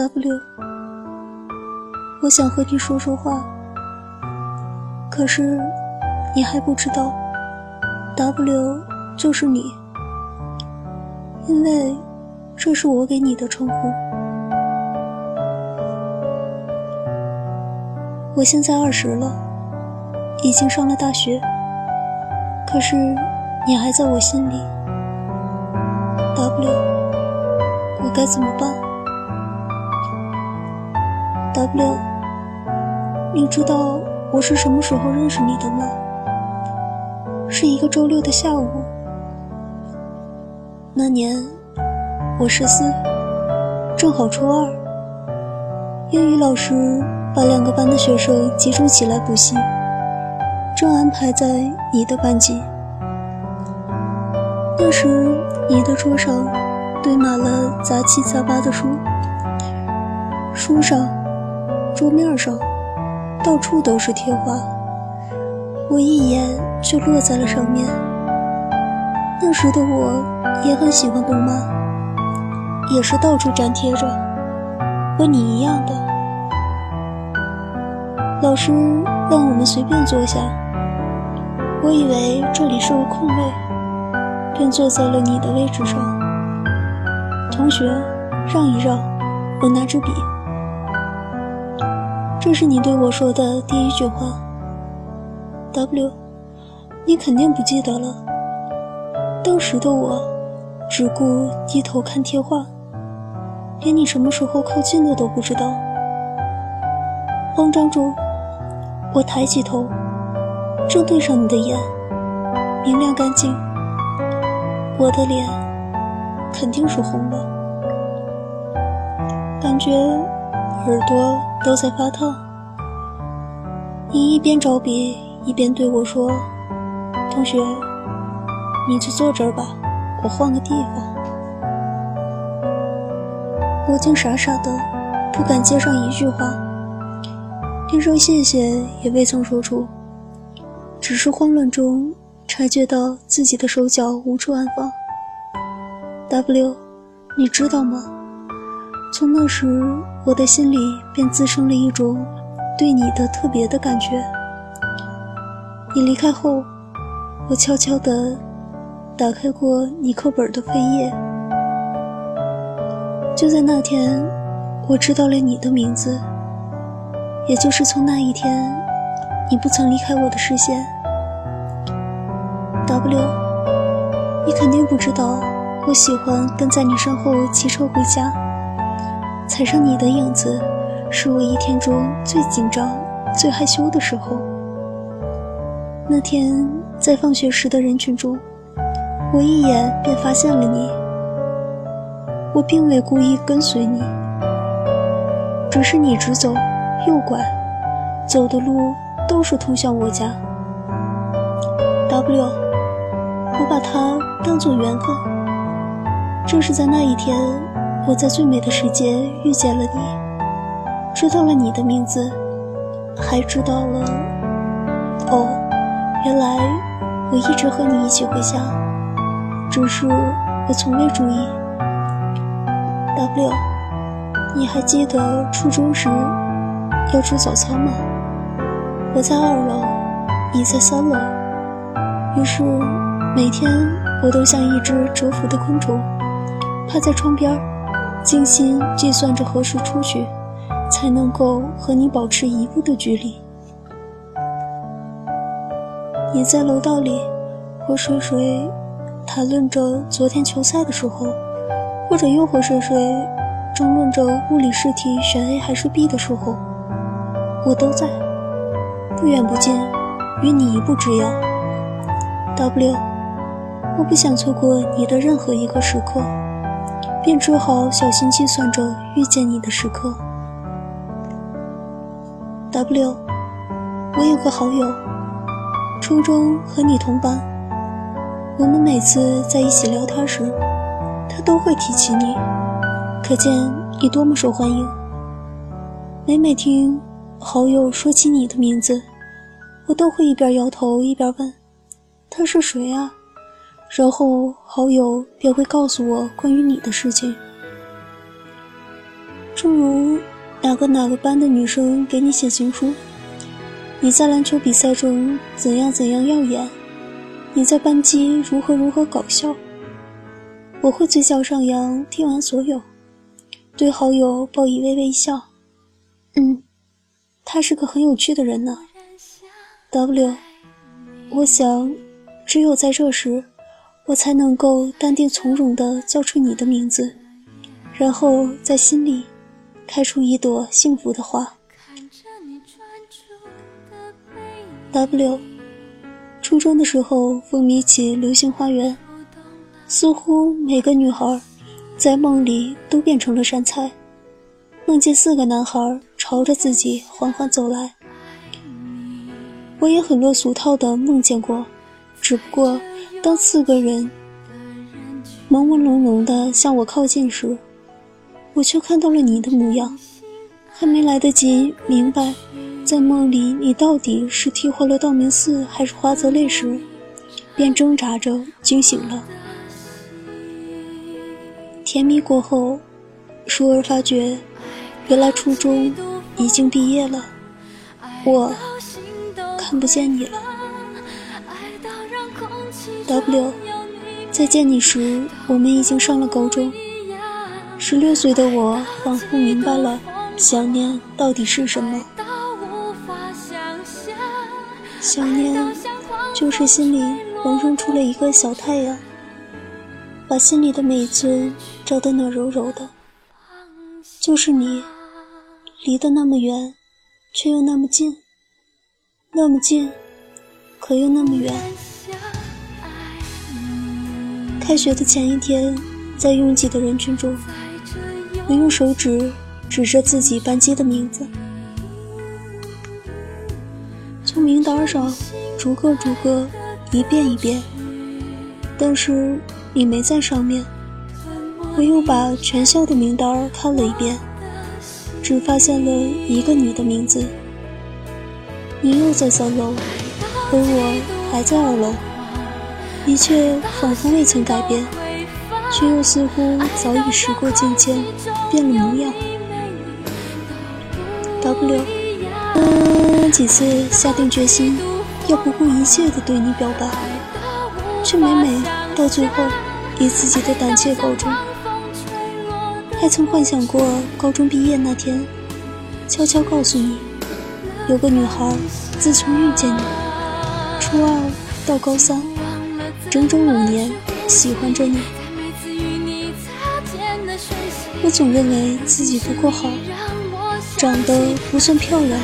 W，我想和你说说话，可是你还不知道，W 就是你，因为这是我给你的称呼。我现在二十了，已经上了大学，可是你还在我心里。W，我该怎么办六你知道我是什么时候认识你的吗？是一个周六的下午。那年我十四，正好初二。英语老师把两个班的学生集中起来补习，正安排在你的班级。那时你的桌上堆满了杂七杂八的书，书上、桌面上到处都是贴画，我一眼就落在了上面。那时的我也很喜欢动漫，也是到处粘贴着，和你一样的。老师让我们随便坐下，我以为这里是个空位，便坐在了你的位置上。同学，让一让，我拿支笔。这是你对我说的第一句话。W，你肯定不记得了。当时的我，只顾低头看贴画，连你什么时候靠近的都不知道。慌张中。我抬起头，正对上你的眼，明亮干净。我的脸肯定是红的，感觉耳朵都在发烫。你一边找笔，一边对我说：“同学，你就坐这儿吧，我换个地方。”我竟傻傻的，不敢接上一句话。连声谢谢也未曾说出，只是慌乱中察觉到自己的手脚无处安放。W，你知道吗？从那时，我的心里便滋生了一种对你的特别的感觉。你离开后，我悄悄地打开过你课本的扉页。就在那天，我知道了你的名字。也就是从那一天，你不曾离开我的视线。W，你肯定不知道，我喜欢跟在你身后骑车回家，踩上你的影子，是我一天中最紧张、最害羞的时候。那天在放学时的人群中，我一眼便发现了你。我并未故意跟随你，只是你直走。右拐，走的路都是通向我家。W，我把它当作缘分。正是在那一天，我在最美的时间遇见了你，知道了你的名字，还知道了……哦，原来我一直和你一起回家，只是我从未注意。W，你还记得初中时？要吃早餐吗？我在二楼，你在三楼。于是每天我都像一只蛰伏的昆虫，趴在窗边儿，精心计算着何时出去，才能够和你保持一步的距离。你在楼道里和谁谁谈论着昨天球赛的时候，或者又和谁谁争论着物理试题选 A 还是 B 的时候。我都在，不远不近，与你一步之遥。W，我不想错过你的任何一个时刻，便只好小心计算着遇见你的时刻。W，我有个好友，初中和你同班，我们每次在一起聊天时，他都会提起你，可见你多么受欢迎。每每听。好友说起你的名字，我都会一边摇头一边问：“他是谁啊？”然后好友便会告诉我关于你的事情。诸如哪个哪个班的女生给你写情书，你在篮球比赛中怎样怎样耀眼，你在班级如何如何搞笑。我会嘴角上扬，听完所有，对好友报以微微一笑。嗯，他是个很有趣的人呢。W，我想，只有在这时，我才能够淡定从容地叫出你的名字，然后在心里开出一朵幸福的花。W，初中的时候风靡起《流星花园》。似乎每个女孩，在梦里都变成了杉菜，梦见四个男孩朝着自己缓缓走来。我也很落俗套的梦见过，只不过当四个人朦朦胧胧的向我靠近时，我却看到了你的模样。还没来得及明白，在梦里你到底是替换了道明寺还是花泽类时，便挣扎着惊醒了。甜蜜过后，倏儿发觉，原来初中已经毕业了，我看不见你了。W，再见你时，我们已经上了高中。十六岁的我仿佛明白了，想念到底是什么。想念，就是心里萌生出了一个小太阳。把心里的每一寸照得那柔柔的，就是你，离得那么远，却又那么近，那么近，可又那么远。开学的前一天，在拥挤的人群中，我用手指指着自己班级的名字，从名单上逐个逐个，一遍一遍，但是。你没在上面，我又把全校的名单看了一遍，只发现了一个你的名字。你又在三楼，而我还在二楼，一切仿佛未曾改变，却又似乎早已时过境迁，变了模样。W，几次下定决心要不顾一切的对你表白，却每每。到最后，以自己的胆怯告终。还曾幻想过高中毕业那天，悄悄告诉你，有个女孩，自从遇见你，初二到高三，整整五年喜欢着你。我总认为自己不够好，长得不算漂亮，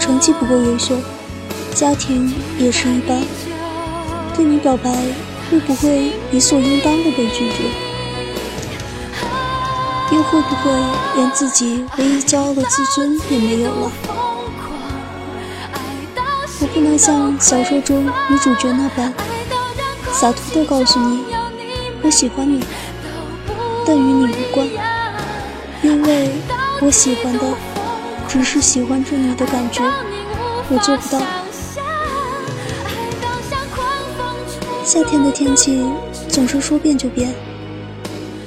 成绩不够优秀，家庭也是一般。对你表白。会不会理所应当的被拒绝？又会不会连自己唯一骄傲的自尊也没有了？我不能像小说中女主角那般洒脱地告诉你我喜欢你，但与你无关，因为我喜欢的只是喜欢着你的感觉，我做不到。夏天的天气总是说变就变。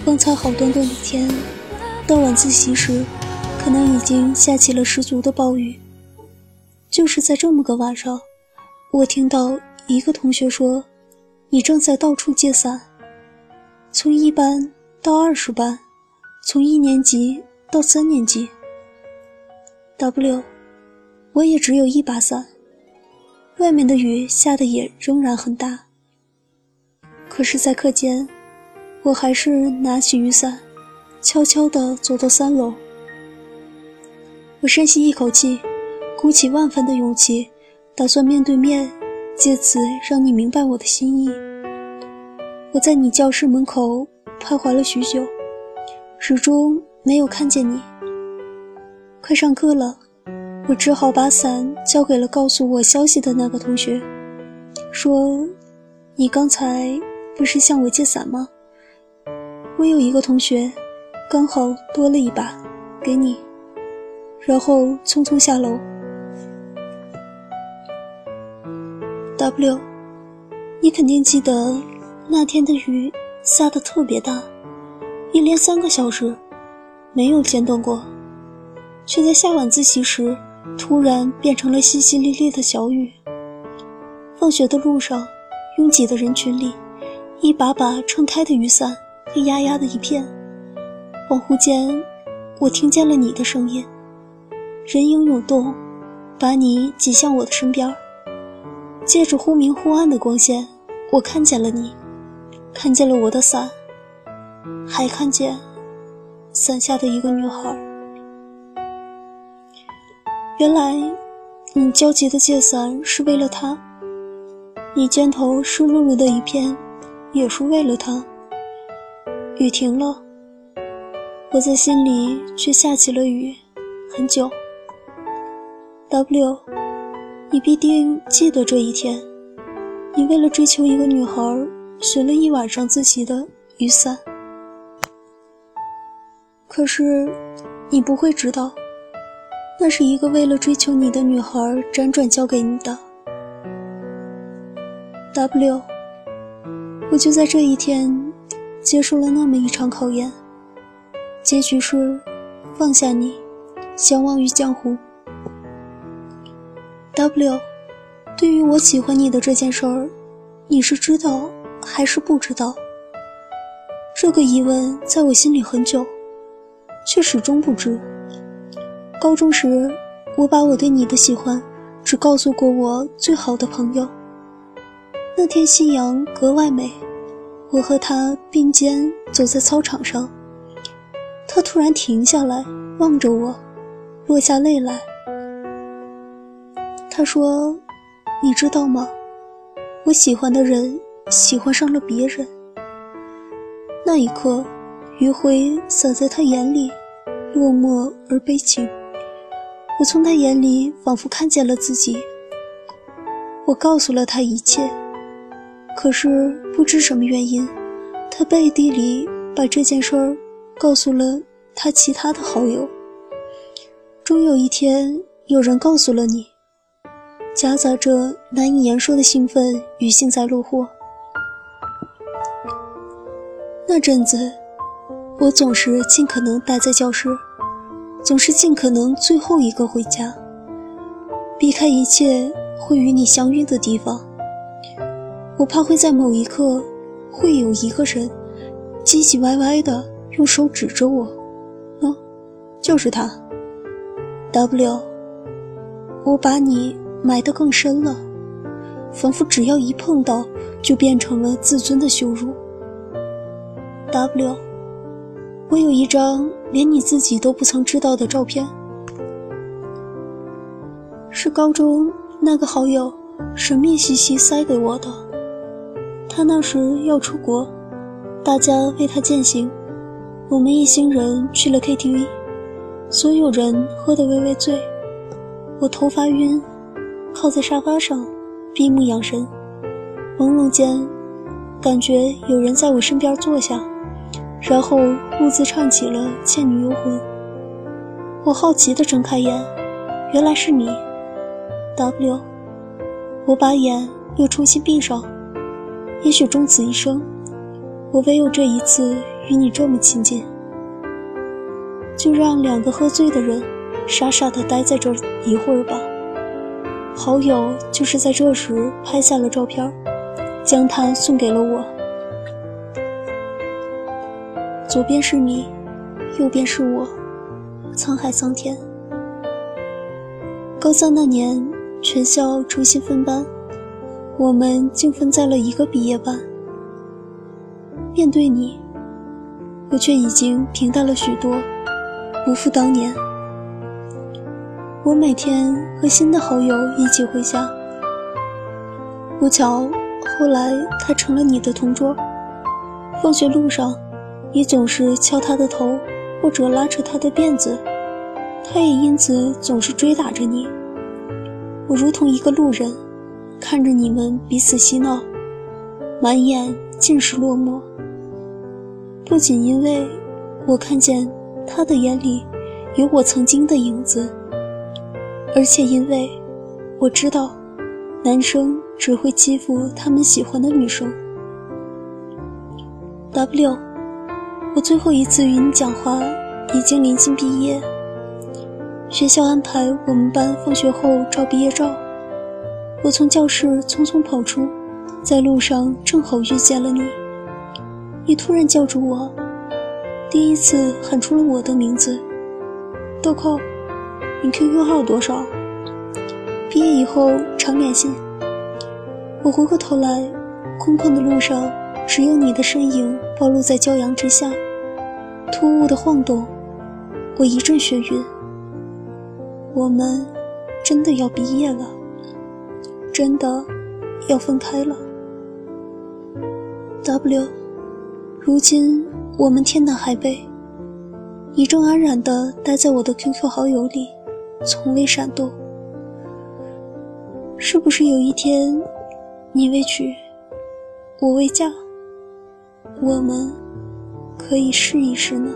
刚才好端端的天，到晚自习时，可能已经下起了十足的暴雨。就是在这么个晚上，我听到一个同学说：“你正在到处借伞，从一班到二十班，从一年级到三年级。”W，我也只有一把伞，外面的雨下的也仍然很大。可是，在课间，我还是拿起雨伞，悄悄地走到三楼。我深吸一口气，鼓起万分的勇气，打算面对面，借此让你明白我的心意。我在你教室门口徘徊了许久，始终没有看见你。快上课了，我只好把伞交给了告诉我消息的那个同学，说：“你刚才……”不是向我借伞吗？我有一个同学，刚好多了一把，给你。然后匆匆下楼。W，你肯定记得那天的雨下的特别大，一连三个小时，没有间断过，却在下晚自习时突然变成了淅淅沥沥的小雨。放学的路上，拥挤的人群里，一把把撑开的雨伞黑压压的一片。恍惚间，我听见了你的声音，人影涌动，把你挤向我的身边。借着忽明忽暗的光线，我看见了你，看见了我的伞，还看见伞下的一个女孩。原来，你焦急的借伞是为了她，你肩头湿漉漉的一片，也是为了她。雨停了，我在心里却下起了雨，很久。W。你必定记得这一天，你为了追求一个女孩，学了一晚上自习的雨伞。可是，你不会知道，那是一个为了追求你的女孩辗转交给你的。W，我就在这一天，接受了那么一场考验，结局是放下你，相忘于江湖。W，对于我喜欢你的这件事儿，你是知道还是不知道？这个疑问在我心里很久，却始终不知。高中时，我把我对你的喜欢只告诉过我最好的朋友。那天夕阳格外美，我和他并肩走在操场上，他突然停下来望着我，落下泪来。他说：“你知道吗？我喜欢的人喜欢上了别人。”那一刻，余晖洒在他眼里，落寞而悲情。我从他眼里仿佛看见了自己。我告诉了他一切，可是不知什么原因，他背地里把这件事儿告诉了他其他的好友。终有一天，有人告诉了你。夹杂着难以言说的兴奋与幸灾乐祸。那阵子，我总是尽可能待在教室，总是尽可能最后一个回家，避开一切会与你相遇的地方。我怕会在某一刻，会有一个人唧唧歪歪的用手指着我，嗯，就是他。W，我把你。埋得更深了，仿佛只要一碰到，就变成了自尊的羞辱。W，我有一张连你自己都不曾知道的照片，是高中那个好友神秘兮兮塞给我的。他那时要出国，大家为他践行，我们一行人去了 KTV，所有人喝得微微醉，我头发晕。靠在沙发上，闭目养神，朦胧间，感觉有人在我身边坐下，然后兀自唱起了《倩女幽魂》。我好奇地睁开眼，原来是你，W。我把眼又重新闭上，也许终此一生，我唯有这一次与你这么亲近。就让两个喝醉的人傻傻地待在这一会儿吧。好友就是在这时拍下了照片，将它送给了我。左边是你，右边是我，沧海桑田。高三那年，全校重新分班，我们竟分在了一个毕业班。面对你，我却已经平淡了许多，不复当年。我每天和新的好友一起回家，不巧，后来他成了你的同桌。放学路上，你总是敲他的头，或者拉扯他的辫子，他也因此总是追打着你。我如同一个路人，看着你们彼此嬉闹，满眼尽是落寞。不仅因为我看见他的眼里有我曾经的影子。而且，因为我知道，男生只会欺负他们喜欢的女生。W，我最后一次与你讲话已经临近毕业，学校安排我们班放学后照毕业照。我从教室匆匆跑出，在路上正好遇见了你。你突然叫住我，第一次喊出了我的名字：“豆蔻，你 QQ 号多少？”毕业以后常联系。我回过头来，空旷的路上只有你的身影暴露在骄阳之下，突兀的晃动，我一阵眩晕。我们真的要毕业了，真的要分开了。W，如今我们天南海北，你正安然地待在我的 QQ 好友里，从未闪动。是不是有一天？你未娶，我未嫁，我们可以试一试呢。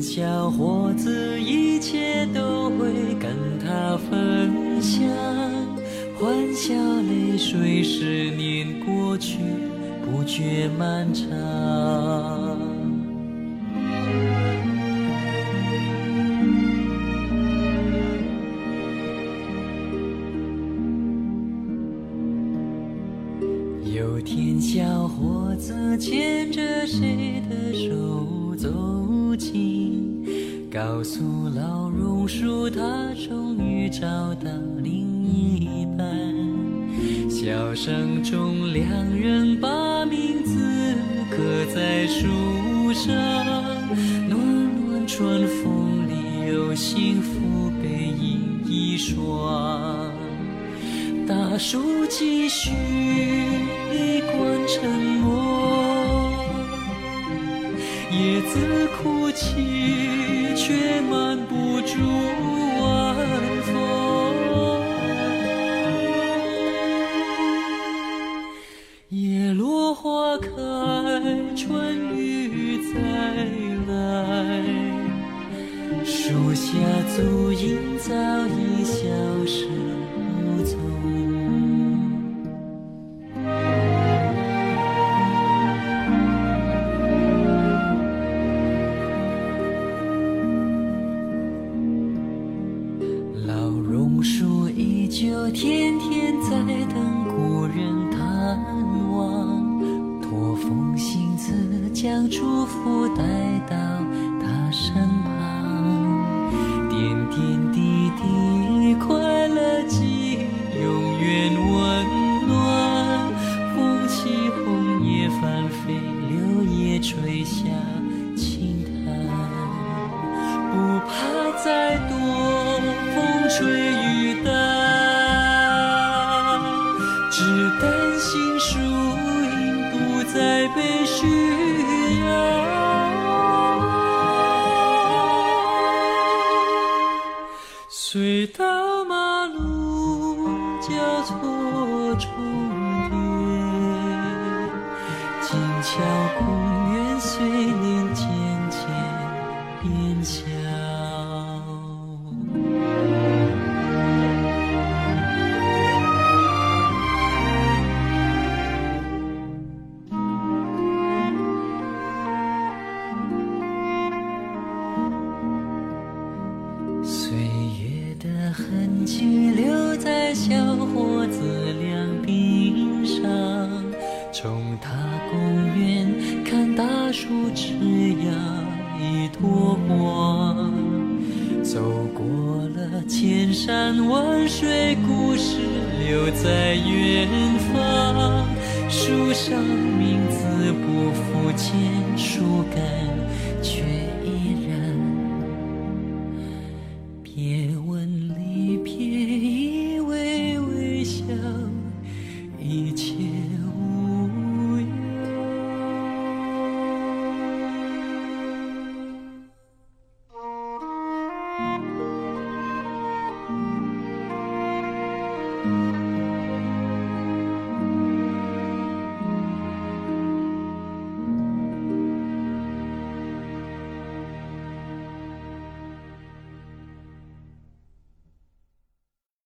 小伙子一切都会跟他分享，欢笑泪水，十年过去，不觉漫长。笑声中，两人把名字刻在树上，暖暖春风里有幸福背影一双。大树继续。一关沉默，叶子哭泣，却瞒不住树下足印早已消失。无踪复见，树干